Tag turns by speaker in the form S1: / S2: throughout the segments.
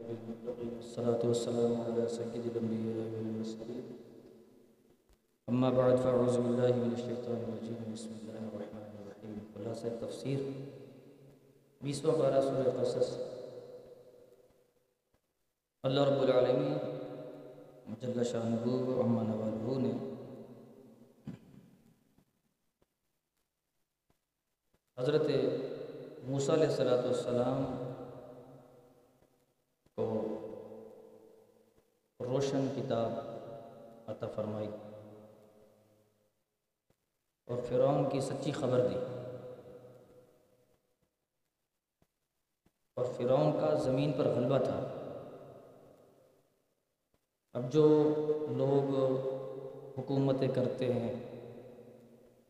S1: المتقين والصلاة والسلام على سيد الأنبياء والمرسلين. أما بعد، فأعوذ بالله من الشيطان الرجيم. بسم الله الرحمن الرحيم. خلاصہ تفسیر بیسواں پارہ سورہ قصص. اللہ رب العالمین جل شانہ و عما نوالہ نے حضرت موسیٰ علیہ الصلوۃ روشن کتاب عطا فرمائی اور فرعون کی سچی خبر دی اور فرعون کا زمین پر غلبہ تھا۔ اب جو لوگ حکومتیں کرتے ہیں،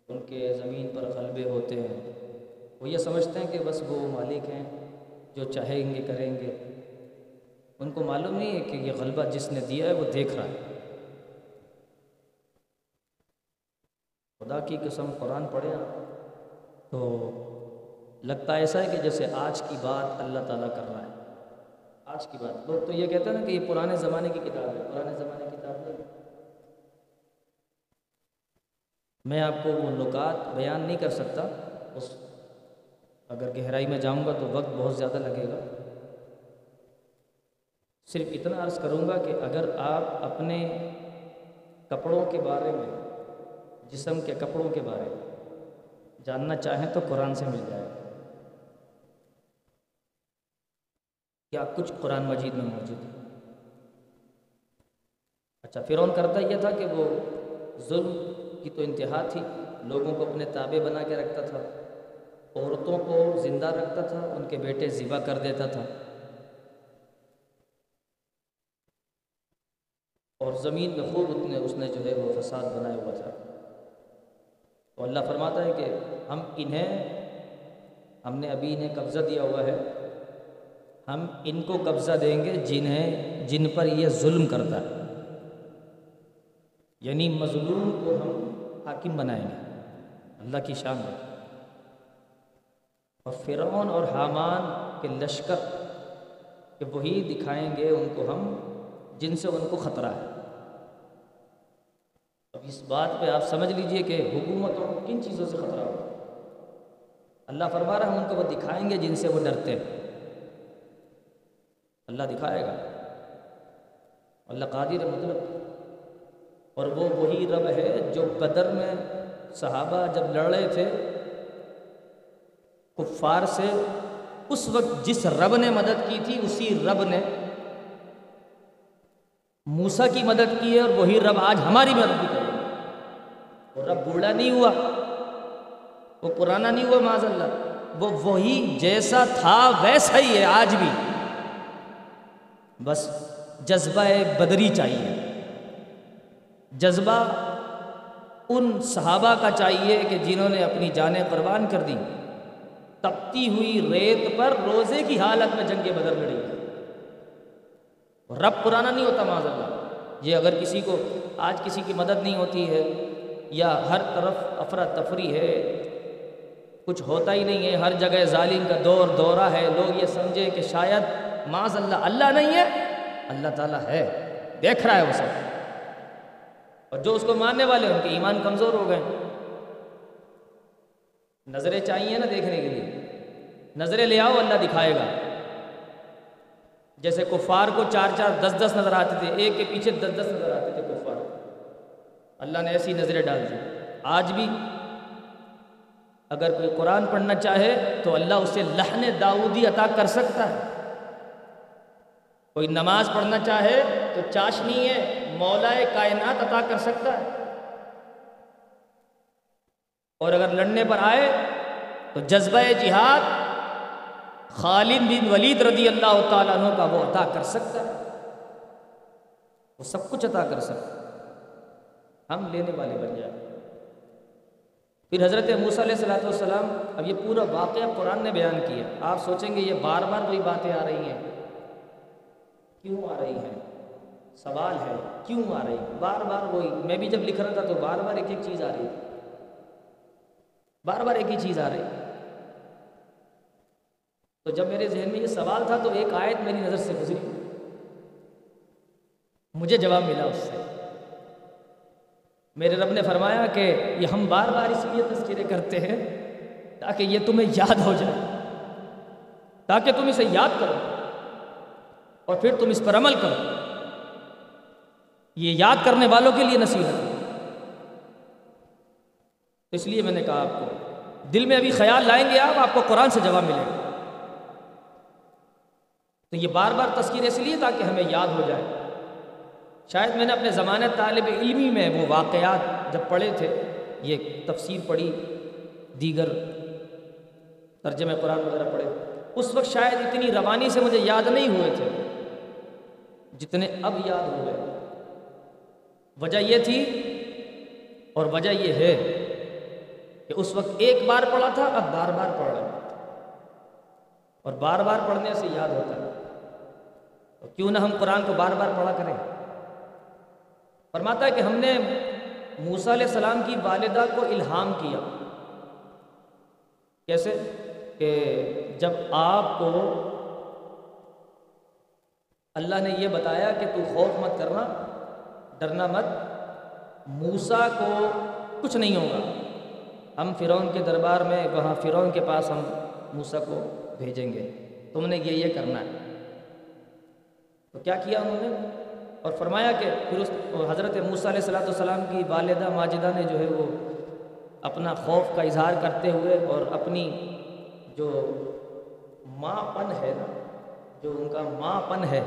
S1: ان کے زمین پر غلبے ہوتے ہیں، وہ یہ سمجھتے ہیں کہ بس وہ مالک ہیں جو چاہیں گے، کریں گے۔ ان کو معلوم نہیں ہے کہ یہ غلبہ جس نے دیا ہے وہ دیکھ رہا ہے۔ خدا کی قسم قرآن پڑھے تو لگتا ایسا ہے کہ جیسے آج کی بات اللہ تعالیٰ کر رہا ہے۔ آج کی بات۔ لوگ تو یہ کہتے ہیں نا کہ یہ پرانے زمانے کی کتاب ہے۔ پرانے زمانے کی کتاب نہیں۔ میں آپ کو وہ نکات بیان نہیں کر سکتا۔ اس اگر گہرائی میں جاؤں گا تو وقت بہت زیادہ لگے گا۔ صرف اتنا عرض کروں گا کہ اگر آپ اپنے کپڑوں کے بارے میں، جسم کے کپڑوں کے بارے میں جاننا چاہیں تو قرآن سے مل جائے۔ کیا کچھ قرآن مجید میں موجود ہے؟ اچھا فرعون کرتا یہ تھا کہ وہ ظلم کی تو انتہا تھی، لوگوں کو اپنے تابع بنا کے رکھتا تھا، عورتوں کو زندہ رکھتا تھا، ان کے بیٹے ذبح کر دیتا تھا۔ اور زمین میں خوب اتنے اس نے جو ہے وہ فساد بنایا ہوا تھا۔ تو اللہ فرماتا ہے کہ ہم انہیں، ہم نے ابھی انہیں قبضہ دیا ہوا ہے۔ ہم ان کو قبضہ دیں گے جنہیں، جن پر یہ ظلم کرتا ہے۔ یعنی مظلوم کو ہم حاکم بنائیں گے۔ اللہ کی شان ہے۔ اور فرعون اور حامان کے لشکر، کہ وہی دکھائیں گے ان کو ہم، جن سے ان کو خطرہ ہے۔ اس بات پہ آپ سمجھ لیجیے کہ حکومتوں کو کن چیزوں سے خطرہ ہو اللہ فرما رہا ہم ان کو وہ دکھائیں گے جن سے وہ ڈرتے ہیں۔ اللہ دکھائے گا۔ اللہ قادر مطلب۔ اور وہ وہی رب ہے جو بدر میں صحابہ جب لڑ رہے تھے، کفار سے اس وقت جس رب نے مدد کی تھی، اسی رب نے موسا کی مدد کی ہے اور وہی رب آج ہماری مدد بھی کرے رب بوڑھا نہیں ہوا۔ وہ پرانا نہیں ہوا معاذ اللہ وہ وہی جیسا تھا، ویسا ہی ہے آج بھی۔ بس جذبہ بدری چاہیے۔ جذبہ ان صحابہ کا چاہیے کہ جنہوں نے اپنی جانیں قربان کر دی تپتی ہوئی ریت پر روزے کی حالت میں جنگ بدر لڑی۔ رب پرانا نہیں ہوتا معاذ اللہ یہ اگر کسی کو آج کسی کی مدد نہیں ہوتی ہے یا ہر طرف افراتفری ہے، کچھ ہوتا ہی نہیں ہے، ہر جگہ ظالم کا دور دورہ ہے۔ لوگ یہ سمجھے کہ شاید معاذ اللہ اللہ نہیں ہے، اللہ تعالیٰ ہے، دیکھ رہا ہے وہ سب۔ اور جو اس کو ماننے والے ان کے ایمان کمزور ہو گئے۔ نظریں چاہیے نا دیکھنے کے لیے۔ نظریں لے آؤ، اللہ دکھائے گا۔ جیسے کفار کو چار چار دس دس نظر آتے تھے، ایک کے پیچھے دس دس نظر آتے تھے کفار۔ اللہ نے ایسی نظریں ڈال دی۔ آج بھی اگر کوئی قرآن پڑھنا چاہے تو اللہ اسے لہن داؤدی عطا کر سکتا ہے۔ کوئی نماز پڑھنا چاہے تو چاشنی ہے، مولا کائنات عطا کر سکتا ہے۔ اور اگر لڑنے پر آئے تو جذبہ جہاد خالد بن ولید رضی اللہ تعالیٰ عنہ کا وہ عطا کر سکتا ہے۔ وہ سب کچھ عطا کر سکتا ہے۔ ہم لینے والے بن جائیں پھر حضرت موسیٰ علیہ السلاۃ والسلام اب یہ پورا واقعہ قرآن نے بیان کیا۔ آپ سوچیں گے یہ بار بار وہی باتیں آ رہی ہیں۔ کیوں آ رہی ہیں؟ سوال ہے، کیوں آ رہی بار بار وہی، میں بھی جب لکھ رہا تھا تو بار بار ایک ایک چیز آ رہی تھی۔ بار بار ایک ہی چیز آ رہی۔ تو جب میرے ذہن میں یہ سوال تھا تو ایک آیت میری نظر سے گزری۔ مجھے جواب ملا اس سے۔ میرے رب نے فرمایا کہ یہ ہم بار بار اس لیے تذکرے کرتے ہیں تاکہ یہ تمہیں یاد ہو جائے، تاکہ تم اسے یاد کرو اور پھر تم اس پر عمل کرو۔ یہ یاد کرنے والوں کے لیے نصیحت تو اس لیے میں نے کہا آپ کو، دل میں ابھی خیال لائیں گے آپ آپ کو قرآن سے جواب ملے گا۔ تو یہ بار بار تذکیر اس لیے تاکہ ہمیں یاد ہو جائے۔ شاید میں نے اپنے زمانے طالب علمی میں وہ واقعات جب پڑھے تھے، یہ تفسیر پڑھی، دیگر ترجمہ قرآن وغیرہ پڑھے، اس وقت شاید اتنی روانی سے مجھے یاد نہیں ہوئے تھے جتنے اب یاد ہوئے وجہ یہ تھی اور وجہ یہ ہے کہ اس وقت ایک بار پڑھا تھا، اب بار بار پڑھ رہا اور بار بار پڑھنے سے یاد ہوتا ہے۔ تو کیوں نہ ہم قرآن کو بار بار پڑھا کریں؟ فرماتا ہے کہ ہم نے موسیٰ علیہ السلام کی والدہ کو الہام کیا۔ کیسے؟ کہ جب آپ کو اللہ نے یہ بتایا کہ تو خوف مت کرنا، ڈرنا مت موسا کو کچھ نہیں ہوگا۔ ہم فرعون کے دربار میں، وہاں فرعون کے پاس ہم موسا کو بھیجیں گے۔ تم نے یہ یہ کرنا ہے۔ تو کیا کیا انہوں نے؟ اور فرمایا کہ پھر اس حضرت موسیٰ علیہ السلاۃ والسلام کی والدہ ماجدہ نے جو ہے وہ اپنا خوف کا اظہار کرتے ہوئے اور اپنی جو ماں پن ہے نا، جو ان کا ماں پن ہے،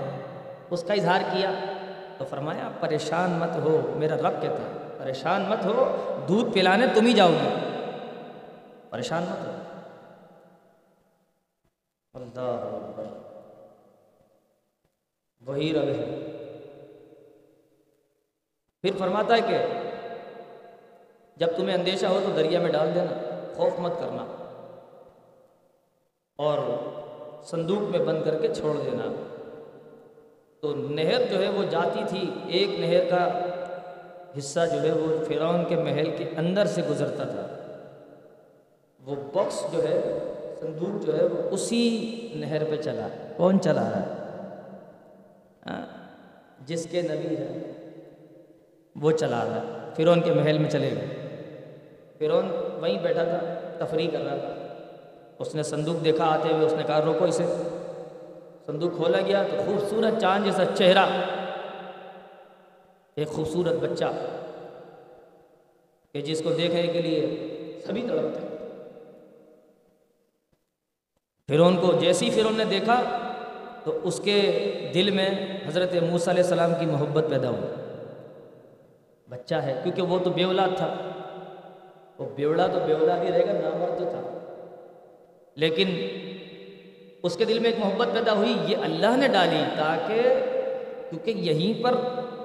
S1: اس کا اظہار کیا۔ تو فرمایا، پریشان مت ہو، میرا رب کہتا ہے، پریشان مت ہو، دودھ پلانے تم ہی جاؤ گے۔ پریشان مت ہو۔ اللہ وہی رب ہے۔ پھر فرماتا ہے کہ جب تمہیں اندیشہ ہو تو دریا میں ڈال دینا، خوف مت کرنا۔ اور صندوق میں بند کر کے چھوڑ دینا۔ تو نہر جو ہے وہ جاتی تھی، ایک نہر کا حصہ جو ہے وہ فرعون کے محل کے اندر سے گزرتا تھا۔ وہ باکس جو ہے، صندوق جو ہے، وہ اسی نہر پہ چلا، کون چلا رہا ہے؟ ہاں، جس کے نبی ہے وہ چلا رہا ہے۔ فرعون کے محل میں چلے گئے۔ فرعون وہیں بیٹھا تھا، تفریح کر رہا تھا۔ اس نے صندوق دیکھا آتے ہوئے، اس نے کہا روکو اسے۔ صندوق کھولا گیا تو خوبصورت چاند جیسا چہرہ۔ ایک خوبصورت بچہ۔ کہ جس کو دیکھنے کے لیے سبھی تڑپتے فرعون کو جیسی فرعون نے دیکھا تو اس کے دل میں حضرت موسیٰ علیہ السلام کی محبت پیدا ہوئی۔ بچہ ہے، کیونکہ وہ تو بے اولاد تھا۔ وہ بیوڑا تو بے اولاد ہی رہے گا نامرد تو تھا۔ لیکن اس کے دل میں ایک محبت پیدا ہوئی، یہ اللہ نے ڈالی تاکہ، کیونکہ یہیں پر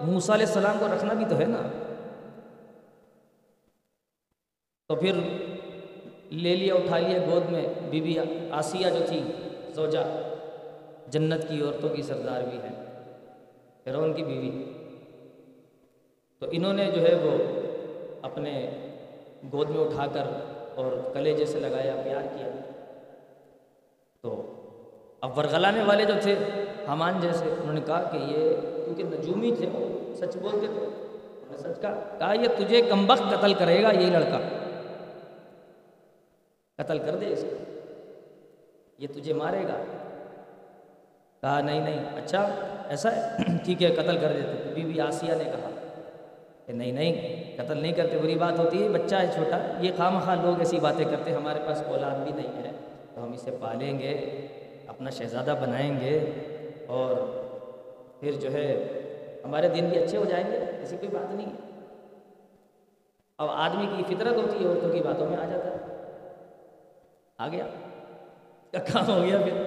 S1: موسیٰ علیہ السلام کو رکھنا بھی تو ہے نا۔ تو پھر لے لیا، اٹھا لیا گود میں۔ بی بی آسیہ جو تھی، زوجہ، جنت کی عورتوں کی سردار بھی ہے۔ فرعون کی بیوی۔ تو انہوں نے جو ہے وہ اپنے گود میں اٹھا کر اور کلے جیسے لگایا، پیار کیا۔ تو اب ورغلانے والے جو تھے، حمان جیسے، انہوں نے کہا کہ یہ کیونکہ نجومی تھے، وہ سچ بولتے تھے۔ انہوں نے سچ کہا کہا، یہ تجھے کمبخت قتل کرے گا یہی لڑکا۔ قتل کر دے اس کو۔ یہ تجھے مارے گا۔ کہا، نہیں نہیں اچھا ایسا ہے؟ ٹھیک ہے، قتل کر دیتے۔ بی بی آسیہ نے کہا۔ کہ نہیں نہیں، قتل نہیں کرتے، بری بات ہوتی ہے، بچہ ہے چھوٹا، یہ خام خواہ لوگ ایسی باتیں کرتے ہمارے پاس اولاد بھی نہیں ہے، تو ہم اسے پالیں گے، اپنا شہزادہ بنائیں گے اور پھر جو ہے ہمارے دن بھی اچھے ہو جائیں گے، ایسی کوئی بات نہیں ہے۔ اب آدمی کی فطرت ہوتی ہے، عورتوں کی باتوں میں آ جاتا ہے۔ آ گیا؟ کام ہو گیا پھر؟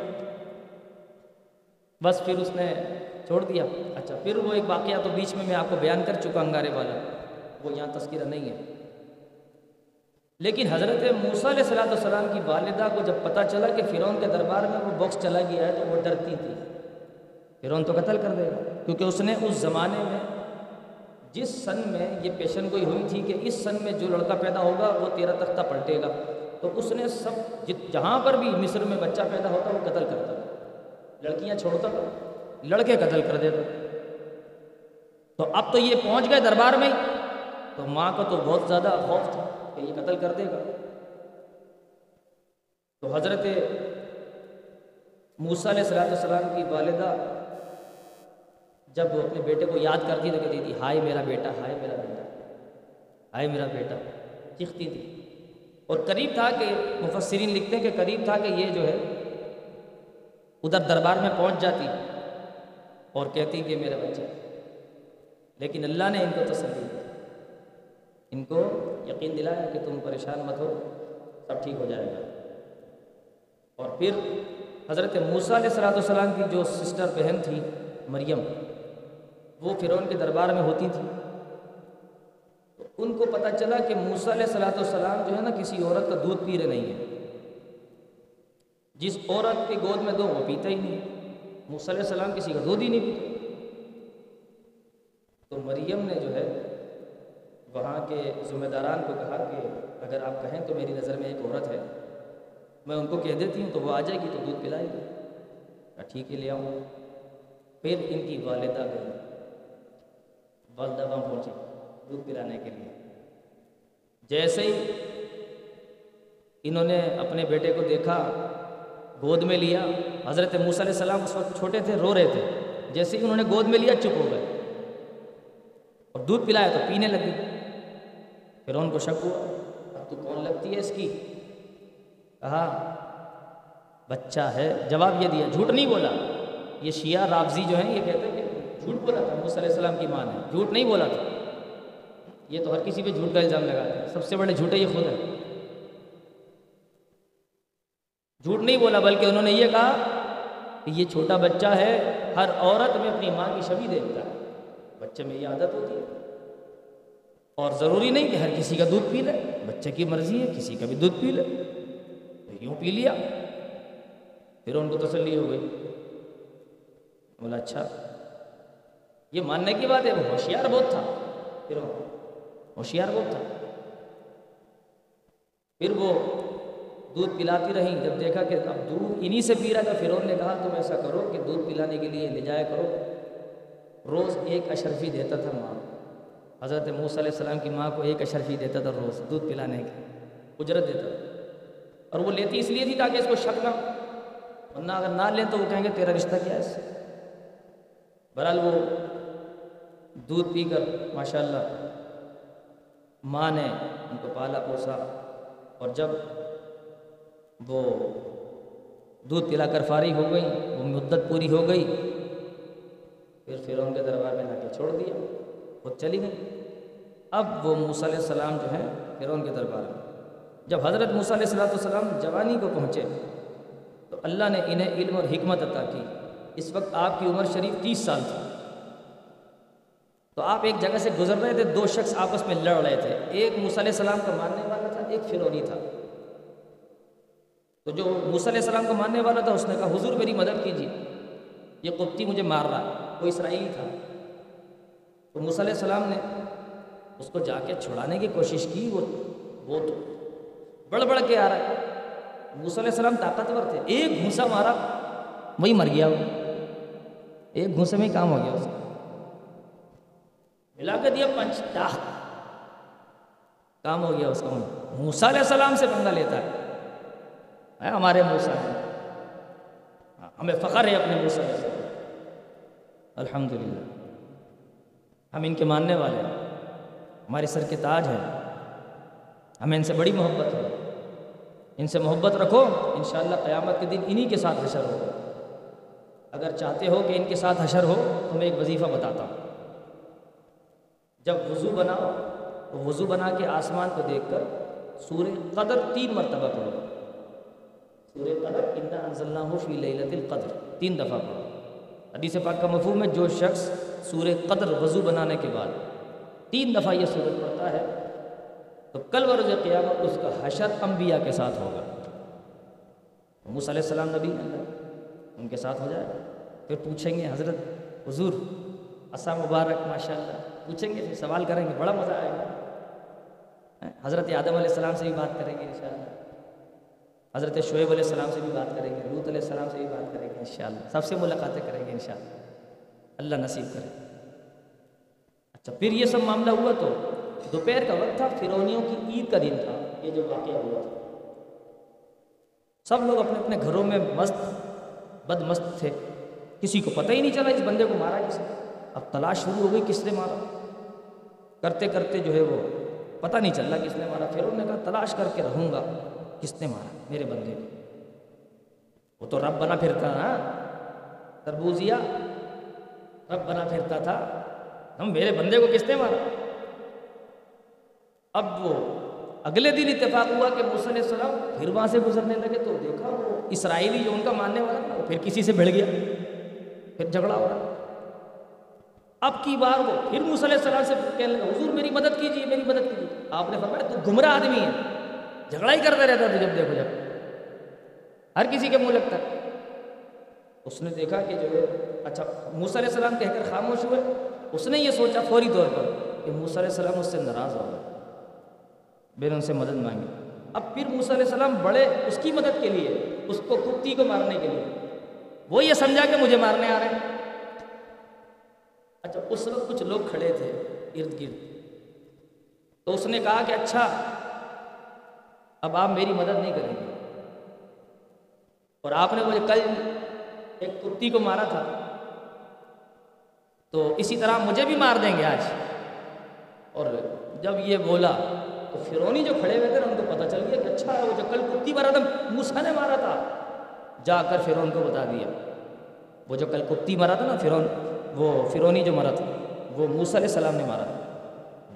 S1: بس پھر اس نے چھوڑ دیا۔ اچھا پھر وہ ایک واقعہ تو بیچ میں میں آپ کو بیان کر چکا انگارے والا۔ وہ یہاں تذکرہ نہیں ہے۔ لیکن حضرت موسیٰ علیہ السلام کی والدہ کو جب پتہ چلا کہ فرعون کے دربار میں وہ باکس چلا گیا ہے تو وہ ڈرتی تھی۔ فرعون تو قتل کر دے گا۔ کیونکہ اس نے اس زمانے میں جس سن میں یہ پیشن گوئی ہوئی تھی کہ اس سن میں جو لڑکا پیدا ہوگا وہ تیرا تختہ پلٹے گا۔ تو اس نے سب جت جہاں پر بھی مصر میں بچہ پیدا ہوتا وہ قتل کرتا۔ لڑکیاں چھوڑتا۔ تھا لڑکے قتل کر دیتا۔ تو اب تو یہ پہنچ گئے دربار میں۔ تو ماں کو تو بہت زیادہ خوف تھا کہ یہ قتل کر دے گا۔ تو حضرت موسیٰ علیہ السلام السلام کی والدہ جب وہ اپنے بیٹے کو یاد کرتی تو کہتی تھی، ہائے میرا بیٹا، ہائے میرا بیٹا، ہائے میرا بیٹا۔ چیختی تھی۔ اور قریب تھا کہ مفسرین لکھتے ہیں کہ قریب تھا کہ یہ جو ہے ادھر دربار میں پہنچ جاتی۔ اور کہتی کہ میرا بچہ لیکن اللہ نے ان کو تسلی دی۔ ان کو یقین دلایا کہ تم پریشان مت ہو، سب ٹھیک ہو جائے گا۔ اور پھر حضرت موسیٰ علیہ السلاۃ والسلام کی جو سسٹر بہن تھی، مریم، وہ فرعون کے دربار میں ہوتی تھی۔ تو ان کو پتہ چلا کہ موسیٰ علیہ السلاۃ والسلام جو ہے نا، کسی عورت کا دودھ پی رہے نہیں ہیں۔ جس عورت کے گود میں دو، وہ پیتا ہی نہیں۔ موسیٰ علیہ السلام کسی کا دودھ ہی نہیں پیتا۔ تو مریم نے جو ہے وہاں کے ذمہ داران کو کہا کہ اگر آپ کہیں تو میری نظر میں ایک عورت ہے، میں ان کو کہہ دیتی ہوں تو وہ آ جائے گی تو دودھ پلائے گی۔ ٹھیک ہے لے آؤں۔ پھر ان کی والدہ گئی۔ والدہ وہاں پہنچی دودھ پلانے کے لیے۔ جیسے ہی انہوں نے اپنے بیٹے کو دیکھا، گود میں لیا حضرت موسیٰ علیہ السلام اس وقت چھوٹے تھے، رو رہے تھے۔ جیسے ہی انہوں نے گود میں لیا، چپ ہو گئے۔ اور دودھ پلایا تو پینے لگی۔ پھر ان کو شک ہوا۔ اب تو کون لگتی ہے اس کی؟ کہا، بچہ ہے۔ جواب یہ دیا، جھوٹ نہیں بولا۔ یہ شیعہ رابضی جو ہیں، یہ کہتے ہیں کہ جھوٹ بولا تھا۔ موسیٰ علیہ السلام کی ماں نے۔ جھوٹ نہیں بولا تھا۔ یہ تو ہر کسی پہ جھوٹ کا الزام لگاتے ہیں سب سے بڑے جھوٹے یہ خود ہے۔ جھوٹ نہیں بولا، بلکہ انہوں نے یہ کہا کہ یہ چھوٹا بچہ ہے، ہر عورت میں اپنی ماں کی شبی دیکھتا ہے۔ بچے میں یہ عادت ہوتی ہے۔ اور ضروری نہیں کہ ہر کسی کا دودھ پی لے، بچے کی مرضی ہے، کسی کا بھی دودھ پی لے۔ تو یوں پی لیا، پھر ان کو تسلی ہو گئی۔ بولا اچھا یہ ماننے کی بات ہے، وہ ہوشیار بہت تھا۔ پھر ہوشیار بہت تھا۔ پھر وہ دودھ پلاتی رہیں، جب دیکھا کہ اب دودھ انہی سے پی رہا تھا پھر نے کہا، تم ایسا کرو کہ دودھ پلانے کے لیے لے جایا کرو۔ روز ایک اشرفی دیتا تھا ماں۔ حضرت موسیٰ علیہ السلام کی ماں کو ایک اشرفی دیتا تھا روز، دودھ پلانے کی اجرت دیتا تھا۔ اور وہ لیتی اس لیے تھی تاکہ اس کو شک نہ ورنہ اگر نہ لیں تو وہ کہیں گے، تیرا رشتہ کیا ہے اس سے؟ بہرحال وہ دودھ پی کر ماشاء اللہ ماں نے ان کو پالا پوسا۔ اور جب وہ دودھ پلا کر فارغ ہو گئی، وہ مدت پوری ہو گئی۔ پھر فرعون کے دربار میں لا کے چھوڑ دیا، خود چلی گئی۔ اب وہ موسیٰ علیہ السلام جو ہیں، فرعون کے دربار میں۔ جب حضرت موسیٰ علیہ السلام السلام جوانی کو پہنچے، تو اللہ نے انہیں علم اور حکمت عطا کی۔ اس وقت آپ کی عمر شریف تیس سال تھی۔ تو آپ ایک جگہ سے گزر رہے تھے، دو شخص آپس میں لڑ رہے تھے۔ ایک موسیٰ علیہ السلام کو ماننے والا تھا، ایک فرونی تھا۔ تو جو موسیٰ علیہ السلام کو ماننے والا تھا، اس نے کہا، حضور میری مدد کیجیے۔ یہ قبطی مجھے مار رہا ہے، وہ اسرائیلی تھا۔ تو موسیٰ علیہ السلام نے اس کو جا کے چھڑانے کی کوشش کی، وہ وہ تو بڑھ بڑھ کے آ رہا ہے۔ موسیٰ علیہ السلام طاقتور تھے۔ ایک گھوسا مارا، وہی مر گیا۔ وہ ایک گھوسے میں ہی کام ہو گیا اس کا۔ ملا کے دیا پنچ ڈاک کام ہو گیا اس کا۔ موسیٰ علیہ السلام سے پنگا لیتا ہے۔ ہمارے موسیٰ ہے ہمیں فخر ہے اپنے موسیٰ علیہ السلام الحمد للہ ہم ان کے ماننے والے ہیں۔ ہمارے سر کے تاج ہیں۔ ہمیں ان سے بڑی محبت ہے۔ ان سے محبت رکھو، انشاءاللہ قیامت کے دن انہی کے ساتھ حشر ہوگا اگر چاہتے ہو کہ ان کے ساتھ حشر ہو، تو میں ایک وظیفہ بتاتا ہوں۔ جب وضو بناؤ، تو وضو بنا کے آسمان کو دیکھ کر سورہ قدر تین مرتبہ پڑھو۔ سورہ قدر، انا انزلناہ فی لیلت القدر۔ تین دفعہ پڑھو۔ حدیث پاک کا مفہوم ہے، جو شخص سورہ قدر وضو بنانے کے بعد تین دفعہ یہ سورت پڑھتا ہے، تو کل برج قیامت اس کا حشر انبیاء کے ساتھ ہوگا۔ موسیٰ علیہ السلام نبی ان کے ساتھ ہو جائے۔ گا پھر پوچھیں گے، حضرت حضور اسا مبارک ماشاء اللہ پوچھیں گے، پھر سوال کریں گے، بڑا مزہ آئے گا۔ حضرت آدم علیہ السلام سے بھی بات کریں گے، انشاءاللہ۔ حضرت شعیب علیہ السلام سے بھی بات کریں گے لوت علیہ السلام سے بھی بات کریں گے انشاءاللہ۔ سب سے ملاقاتیں کریں گے انشاءاللہ۔ اللہ نصیب کرے۔ اچھا پھر یہ سب معاملہ ہوا تو دوپہر کا وقت تھا فرونیوں کی عید کا دن تھا، یہ جو واقعہ ہوا۔ تھا سب لوگ اپنے اپنے گھروں میں مست بد مست تھے۔ کسی کو پتہ ہی نہیں چلا اس بندے کو مارا کس نے۔ اب تلاش شروع ہو گئی، کس نے مارا؟ کرتے کرتے جو ہے وہ پتہ نہیں چل رہا کس نے مارا۔ پھر انہوں نے کہا، تلاش کر کے رہوں گا۔ کس نے مارا؟ میرے بندے کو وہ تو رب بنا پھرتا نا ہاں؟ تربوزیا رب بنا پھرتا تھا۔ ہم میرے بندے کو کس نے مارا؟ اب وہ اگلے دن اتفاق ہوا کہ موسیٰ علیہ السلام پھر وہاں سے گزرنے لگے تو دیکھا وہ اسرائیلی جو ان کا ماننے والا تھا پھر کسی سے بھڑ گیا۔ پھر جھگڑا ہو رہا۔ اب کی بار وہ پھر موسیٰ علیہ السلام سے کہنے لگا حضور میری مدد کیجیے، میری مدد کیجیے۔ آپ نے فرمایا تو گمراہ آدمی ہے۔ جھگڑا ہی کرتا رہتا تھا جب دیکھو جب۔ ہر کسی کے منہ لگتا۔ اس نے دیکھا کہ جو ہے اچھا موسیٰ علیہ السلام کہہ کر خاموش ہوئے۔ اس نے یہ سوچا فوری طور پر کہ موسیٰ علیہ السلام اس سے ناراض ہو گئے۔ میں ان سے مدد مانگی۔ اب پھر موسیٰ علیہ السلام بڑے اس کی مدد کے لیے، اس کو کتی کو مارنے کے لیے۔ وہ یہ سمجھا کہ مجھے مارنے آ رہے ہیں۔ اچھا اس وقت کچھ لوگ کھڑے تھے، ارد گرد۔ تو اس نے کہا کہ اچھا اب آپ میری مدد نہیں کریں گے۔ اور آپ نے مجھے کل ایک کتی کو مارا تھا۔ تو اسی طرح مجھے بھی مار دیں گے آج۔ اور جب یہ بولا تو فرونی جو کھڑے ہوئے تھے نا، ان کو پتہ چل گیا کہ اچھا ہے وہ جو کل کتی مارا تھا موسا نے مارا تھا۔ جا کر فرون کو بتا دیا۔ وہ جو کل کتی مارا تھا نا فرون وہ فرونی جو مرا تھا، وہ موسا علیہ السلام نے مارا تھا۔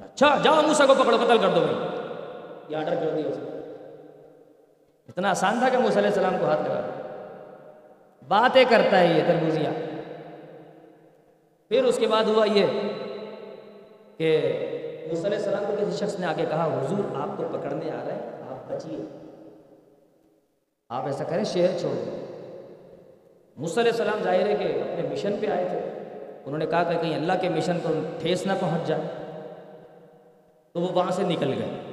S1: اچھا جاؤ موسا کو پکڑو، قتل کر دو بھائی۔ یہ آرڈر کر دیا اس نے۔ اتنا آسان تھا کہ موسیٰ علیہ السلام کو ہاتھ لگا باتیں کرتا ہے یہ تربوزیا پھر اس کے بعد ہوا یہ کہ موسیٰ علیہ السلام کو کسی شخص نے آ کے کہا، حضور، آپ کو پکڑنے آ رہے ہیں، آپ بچیے۔ آپ ایسا کریں، شہر چھوڑ دیں۔ موسیٰ علیہ السلام ظاہر ہے کہ اپنے مشن پہ آئے تھے۔ انہوں نے کہا کہ کہیں اللہ کے مشن کو ٹھیس نہ پہنچ جائے تو وہ وہاں سے نکل گئے۔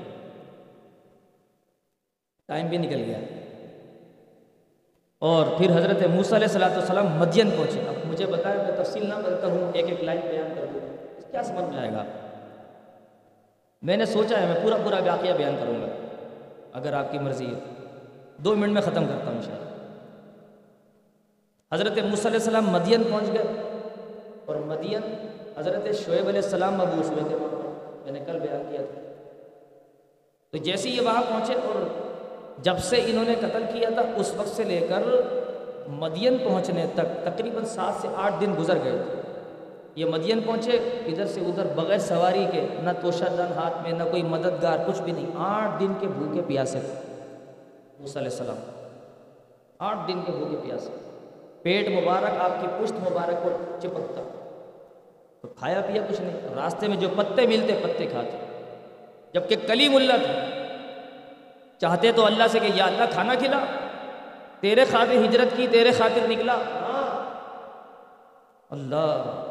S1: ٹائم بھی نکل گیا۔ اور پھر حضرت موسیٰ علیہ السلام والسلام مدین پہنچے۔ اب مجھے بتائیں، میں تفصیل نہ بلتا ہوں، ایک ایک لائن بیان کر دوں۔ کیا سمجھ میں آئے گا؟ میں نے سوچا ہے، میں پورا پورا واقعہ بیان کروں گا۔ اگر آپ کی مرضی ہے۔ دو منٹ میں ختم کرتا ہوں شاید حضرت موسیٰ علیہ السلام مدین پہنچ گئے۔ اور مدین حضرت شعیب علیہ السلام مبوس ہوئے۔ تھے میں نے کل بیان کیا تھا۔ تو جیسے یہ وہاں پہنچے اور جب سے انہوں نے قتل کیا تھا، اس وقت سے لے کر مدین پہنچنے تک تقریباً سات سے آٹھ دن گزر گئے تھے۔ یہ مدین پہنچے، ادھر سے ادھر، بغیر سواری کے، نہ توشہ دن ہاتھ میں، نہ کوئی مددگار، کچھ بھی نہیں۔ آٹھ دن کے بھوکے پیاسے۔ موسیٰ علیہ السلام، آٹھ دن کے بھوکے پیاسے۔ پیٹ مبارک، آپ کی پشت مبارک کو چپکتا۔ تو کھایا پیا کچھ نہیں۔ راستے میں جو پتے ملتے، پتے کھاتے۔ جبکہ کلیم اللہ تھے چاہتے تو اللہ سے کہ یا اللہ کھانا کھلا، تیرے خاطر ہجرت کی، تیرے خاطر نکلا۔ اللہ۔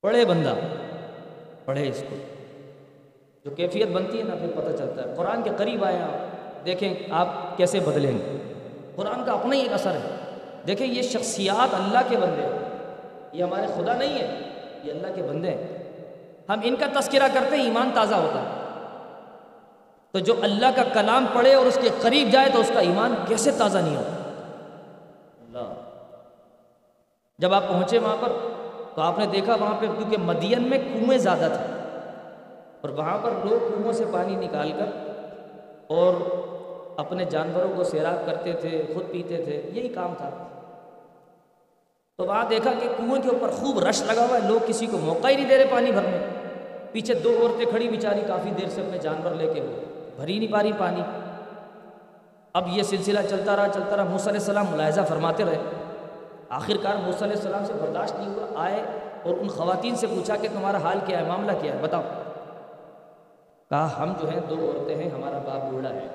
S1: پڑھے بندہ، پڑھے اس کو۔ جو کیفیت بنتی ہے نا، پھر پتہ چلتا ہے۔ قرآن کے قریب آئے آپ، دیکھیں آپ کیسے بدلیں گے۔ قرآن کا اپنا ہی ایک اثر ہے۔ دیکھیں یہ شخصیات اللہ کے بندے ہیں۔ یہ ہمارے خدا نہیں ہے یہ اللہ کے بندے ہیں۔ ہم ان کا تذکرہ کرتے ہیں، ایمان تازہ ہوتا ہے۔ تو جو اللہ کا کلام پڑھے اور اس کے قریب جائے تو اس کا ایمان کیسے تازہ نہیں ہوتا؟ اللہ۔ جب آپ پہنچے وہاں پر تو آپ نے دیکھا وہاں پہ کیونکہ مدین میں کنویں زیادہ تھے اور وہاں پر لوگ کنویں سے پانی نکال کر اور اپنے جانوروں کو سیراب کرتے تھے، خود پیتے تھے، یہی کام تھا۔ تو وہاں دیکھا کہ کنویں کے اوپر خوب رش لگا ہوا ہے، لوگ کسی کو موقع ہی نہیں دے رہے پانی بھرنے۔ پیچھے دو عورتیں کھڑی بیچاری کافی دیر سے اپنے جانور لے کے ہو بھر ہی نہیں پا رہی پانی۔ اب یہ سلسلہ چلتا رہا چلتا رہا۔ موسیٰ علیہ السلام ملاحظہ فرماتے رہے۔ آخر کار موسیٰ علیہ السلام سے برداشت نہیں ہوا، آئے اور ان خواتین سے پوچھا کہ تمہارا حال کیا ہے، معاملہ کیا ہے؟ بتاؤ۔ کہا، ہم جو ہیں، دو عورتیں ہیں، ہمارا باپ بوڑھا ہے۔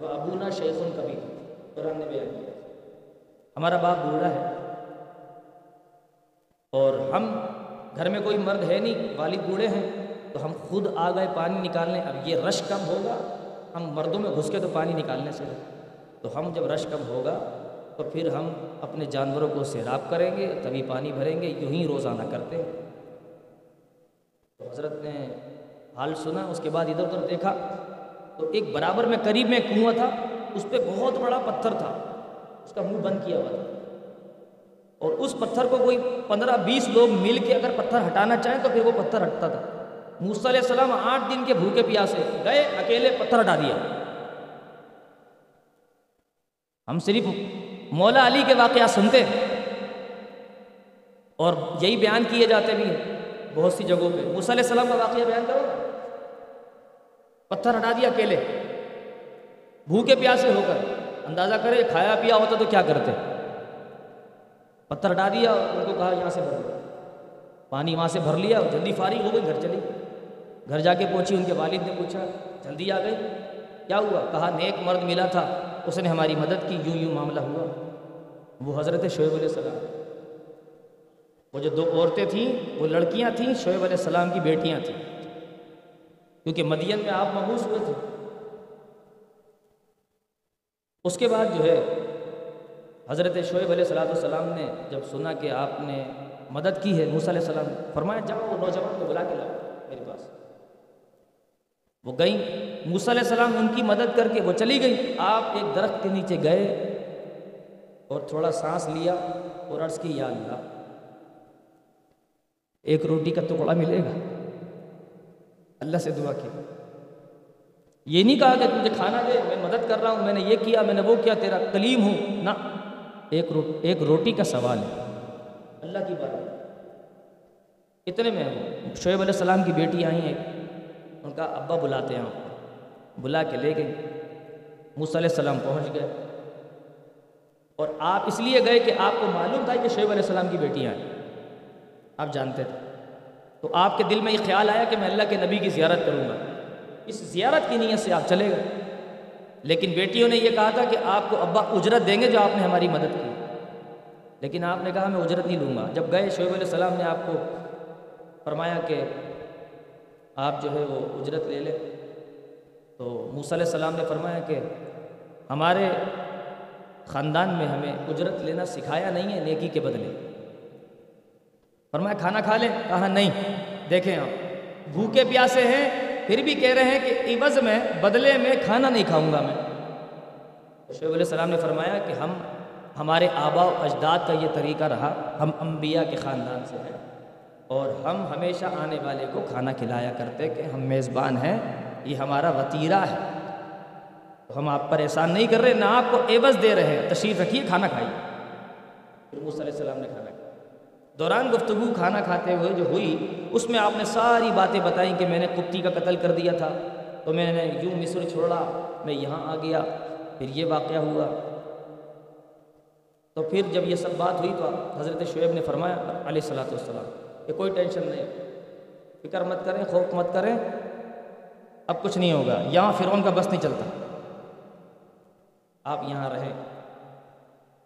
S1: وہ ابونا شیخن کبھی قرآن نے بیان کیا۔ ہمارا باپ بوڑھا ہے۔ اور ہم گھر میں کوئی مرد ہے نہیں، والد بوڑھے ہیں، تو ہم خود آ گئے پانی نکالنے۔ اب یہ رش کم ہوگا۔ ہم مردوں میں گھس کے تو پانی نکالنے سے تو ہم جب رش کم ہوگا تو پھر ہم اپنے جانوروں کو سیراب کریں گے، تبھی پانی بھریں گے، یوں ہی روزانہ کرتے ہیں۔ تو حضرت نے حال سنا، اس کے بعد ادھر ادھر دیکھا۔ تو ایک برابر میں قریب میں کنواں تھا، اس پہ بہت بڑا پتھر تھا۔ اس کا منہ بند کیا ہوا تھا۔ اور اس پتھر کو کوئی پندرہ بیس لوگ مل کے اگر پتھر ہٹانا چاہیں تو پھر وہ پتھر ہٹتا تھا۔ موسیٰ علیہ السلام آٹھ دن کے بھوکے پیاسے گئے، اکیلے پتھر ہٹا دیا ہم صرف مولا علی کے واقعات سنتے ہیں اور یہی بیان کیے جاتے بھی ہیں بہت سی جگہوں پہ۔ موسیٰ علیہ السلام کا واقعہ بیان کرو۔ پتھر ہٹا دیا اکیلے۔ بھوکے پیاسے ہو کر اندازہ کرے، کھایا پیا ہوتا تو کیا کرتے؟ پتھر ہٹا دیا ان کو کہا، یہاں سے بھر لیا پانی وہاں سے بھر لیا جلدی فارغ ہو گئی گھر چلی گھر جا کے پہنچی ان کے والد نے پوچھا، جلدی آ گئی؟ کیا ہوا؟ کہا، نیک مرد ملا تھا، اس نے ہماری مدد کی، یوں یوں معاملہ ہوا۔ وہ حضرت شعیب علیہ السلام۔ وہ جو دو عورتیں تھیں، وہ لڑکیاں تھیں، شعیب علیہ السلام کی بیٹیاں تھیں۔ کیونکہ مدین میں آپ محبوس ہوئے تھے۔ اس کے بعد جو ہے، حضرت شعیب علیہ السلام السلام نے جب سنا کہ آپ نے مدد کی ہے، موسیٰ علیہ السلام فرمایا، جاؤ نوجوان کو بلا کے لاؤ میرے پاس۔ وہ گئیں۔ موسیٰ علیہ السلام ان کی مدد کر کے وہ چلی گئی آپ ایک درخت کے نیچے گئے اور تھوڑا سانس لیا اور عرض کی، یا اللہ، ایک روٹی کا ٹکڑا ملے گا۔ اللہ سے دعا کی۔ یہ نہیں کہا کہ تجھے کھانا دے، میں مدد کر رہا ہوں، میں نے یہ کیا، میں نے وہ کیا، تیرا کلیم ہوں۔ نہ، ایک رو، ایک روٹی کا سوال ہے۔ اللہ کی بات اتنے میں شعیب علیہ السلام کی بیٹی آئی ہیں۔ ان کا ابا بلاتے ہیں بلا کے لے گئی موسیٰ علیہ السلام پہنچ گئے۔ اور آپ اس لیے گئے کہ آپ کو معلوم تھا کہ شعیب علیہ السلام کی بیٹیاں ہیں۔ آپ جانتے تھے۔ تو آپ کے دل میں یہ خیال آیا کہ میں اللہ کے نبی کی زیارت کروں گا۔ اس زیارت کی نیت سے آپ چلے گئے۔ لیکن بیٹیوں نے یہ کہا تھا کہ آپ کو ابا اجرت دیں گے جو آپ نے ہماری مدد کی۔ لیکن آپ نے کہا میں اجرت نہیں لوں گا۔ جب گئے شعیب علیہ السلام نے آپ کو فرمایا کہ آپ جو ہے وہ اجرت لے لیں تو موسیٰ علیہ السلام نے فرمایا کہ ہمارے خاندان میں ہمیں اجرت لینا سکھایا نہیں ہے نیکی کے بدلے۔ فرمایا، کھانا کھا لیں؟ کہا، نہیں۔ دیکھیں آپ، بھوکے پیاسے ہیں، پھر بھی کہہ رہے ہیں کہ عوض میں، بدلے میں کھانا نہیں کھاؤں گا میں۔ شعیب علیہ السلام نے فرمایا کہ ہم، ہمارے آبا و اجداد کا یہ طریقہ رہا۔ ہم انبیاء کے خاندان سے ہیں۔ اور ہم ہمیشہ آنے والے کو کھانا کھلایا کرتے کہ ہم میزبان ہیں، یہ ہمارا وطیرہ ہے۔ ہم آپ پر احسان نہیں کر رہے، نہ آپ کو عوض دے رہے ہیں۔ تشریف رکھیے، کھانا کھائیے۔ پھر موسیٰ علیہ السلام نے کھانا کھایا۔ دوران گفتگو، کھانا کھاتے ہوئے جو ہوئی، اس میں آپ نے ساری باتیں بتائیں کہ میں نے کپتی کا قتل کر دیا تھا۔ تو میں نے یوں مصر چھوڑا، میں یہاں آ گیا، پھر یہ واقعہ ہوا۔ تو پھر جب یہ سب بات ہوئی تو حضرت شعیب نے فرمایا، علیہ السلاۃ والسلام کہ کوئی ٹینشن نہیں۔ فکر مت کریں، خوف مت کریں۔ اب کچھ نہیں ہوگا۔ یہاں فرعون کا بس نہیں چلتا۔ آپ یہاں رہیں۔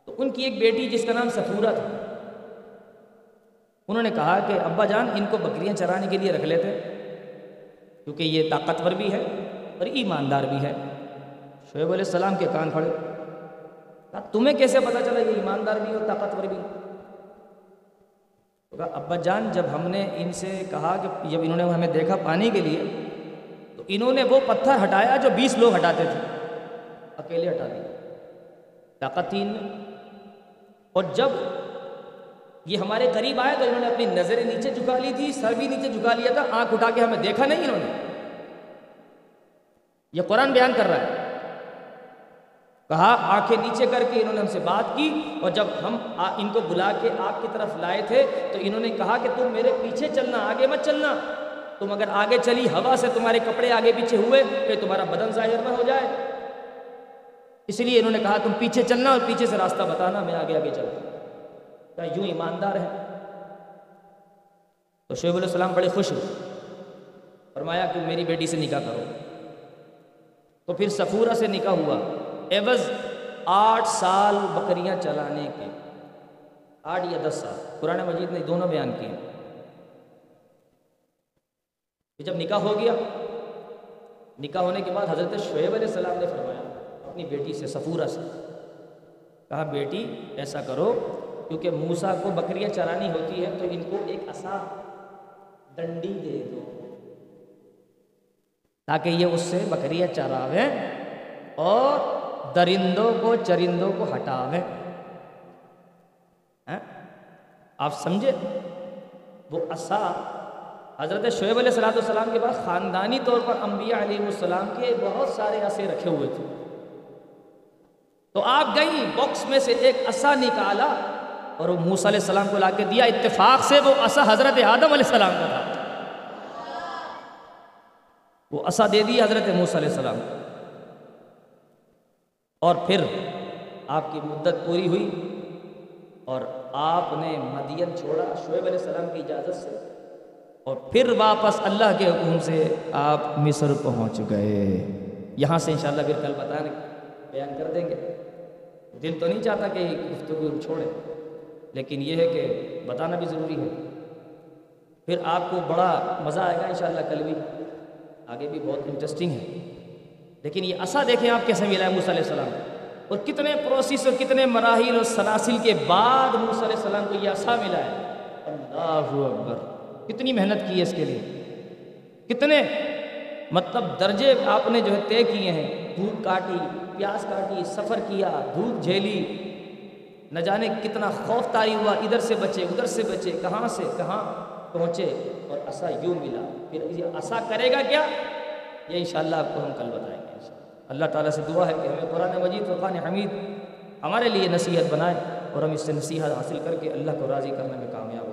S1: تو ان کی ایک بیٹی جس کا نام سفورہ تھا، انہوں نے کہا کہ ابا جان، ان کو بکریاں چرانے کے لیے رکھ لیتے۔ کیونکہ یہ طاقتور بھی ہے اور ایماندار بھی ہے۔ شعیب علیہ السلام کے کان کھڑے۔ کہا، تمہیں کیسے پتا چلا یہ ایماندار بھی اور طاقتور بھی؟ کہا ابا جان جب ہم نے ان سے کہا کہ جب انہوں نے ہمیں دیکھا پانی کے لیے، تو انہوں نے وہ پتھر ہٹایا جو بیس لوگ ہٹاتے تھے، اکیلے ہٹا دیے طاقت تین اور جب یہ ہمارے قریب آئے تو انہوں نے اپنی نظریں نیچے جھکا لی تھی، سر بھی نیچے جھکا لیا تھا، آنکھ اٹھا کے ہمیں دیکھا نہیں انہوں نے۔ یہ قرآن بیان کر رہا ہے۔ کہا، آنکھیں نیچے کر کے انہوں نے ہم سے بات کی اور جب ہم ان کو بلا کے آپ کی طرف لائے تھے تو انہوں نے کہا کہ تم میرے پیچھے چلنا، آگے مت چلنا۔ تم اگر آگے چلی ہوا سے تمہارے کپڑے آگے پیچھے ہوئے کہ تمہارا بدن ظاہر نہ ہو جائے۔ اس لیے انہوں نے کہا، تم پیچھے چلنا اور پیچھے سے راستہ بتانا، میں آگے آگے چلتا کہا، یوں ایماندار ہے تو شعیب علیہ السلام بڑے خوش ہوئے۔ فرمایا کہ میری بیٹی سے نکاح کرو۔ تو پھر سفورہ سے نکاح ہوا۔ ایوز آٹھ سال بکریاں چلانے کے۔ آٹھ یا دس سال۔ قرآن مجید نے دونوں بیان کیے۔ جب نکاح ہو گیا، نکاح ہونے کے بعد حضرت شعیب علیہ السلام نے فرمایا، اپنی بیٹی سے سفورہ سے۔ کہا، بیٹی، ایسا کرو، کیونکہ موسا کو بکریاں چرانی ہوتی ہے تو ان کو ایک اصا ڈنڈی دے دو۔ تاکہ یہ اس سے بکریاں چراویں اور درندوں کو، چرندوں کو ہٹاویں ہاں؟ آپ سمجھے؟ وہ اصا حضرت شعیب علیہ السلام السلام کے بعد خاندانی طور پر انبیاء علیہ السلام کے بہت سارے اسے رکھے ہوئے تھے۔ تو آپ گئی باکس میں سے ایک اسا نکالا اور وہ موسیٰ علیہ السلام کو لا کے دیا۔ اتفاق سے وہ اسا حضرت آدم علیہ السلام کا تھا۔ وہ اسا دے دیا حضرت موسیٰ علیہ السلام۔ اور پھر آپ کی مدت پوری ہوئی اور آپ نے مدین چھوڑا شعیب علیہ السلام کی اجازت سے اور پھر واپس اللہ کے حکم سے آپ مصر پہنچ گئے۔ یہاں سے انشاءاللہ پھر کل بتا بیان کر دیں گے۔ دل تو نہیں چاہتا کہ گفتگو چھوڑے لیکن یہ ہے کہ بتانا بھی ضروری ہے۔ پھر آپ کو بڑا مزہ آئے گا انشاءاللہ کل بھی۔ آگے بھی بہت انٹرسٹنگ ہے۔ لیکن یہ اصا دیکھیں آپ کیسے ملا ہے موسیٰ علیہ السلام؟ اور کتنے پروسیس اور کتنے مراحل اور سلاسل کے بعد موسیٰ علیہ السلام کو یہ اصا ملا ہے؟ اللہ اکبر۔ کتنی محنت کی ہے اس کے لیے؟ کتنے؟ مطلب درجے آپ نے جو ہے طے کیے ہیں۔ دھوپ کاٹی، پیاس کاٹی، سفر کیا، دھوپ جھیلی۔ نہ جانے کتنا خوف تاری ہوا، ادھر سے بچے، ادھر سے بچے، کہاں سے کہاں پہنچے؟ اور اسا یوں ملا۔ پھر یہ کرے گا کیا؟ یہ انشاءاللہ آپ کو ہم کل بتائیں۔ اللہ تعالیٰ سے دعا ہے کہ ہمیں قرآن مجید فرقان حمید ہمارے لیے نصیحت بنائے اور ہم اس سے نصیحت حاصل کر کے اللہ کو راضی کرنے میں کامیاب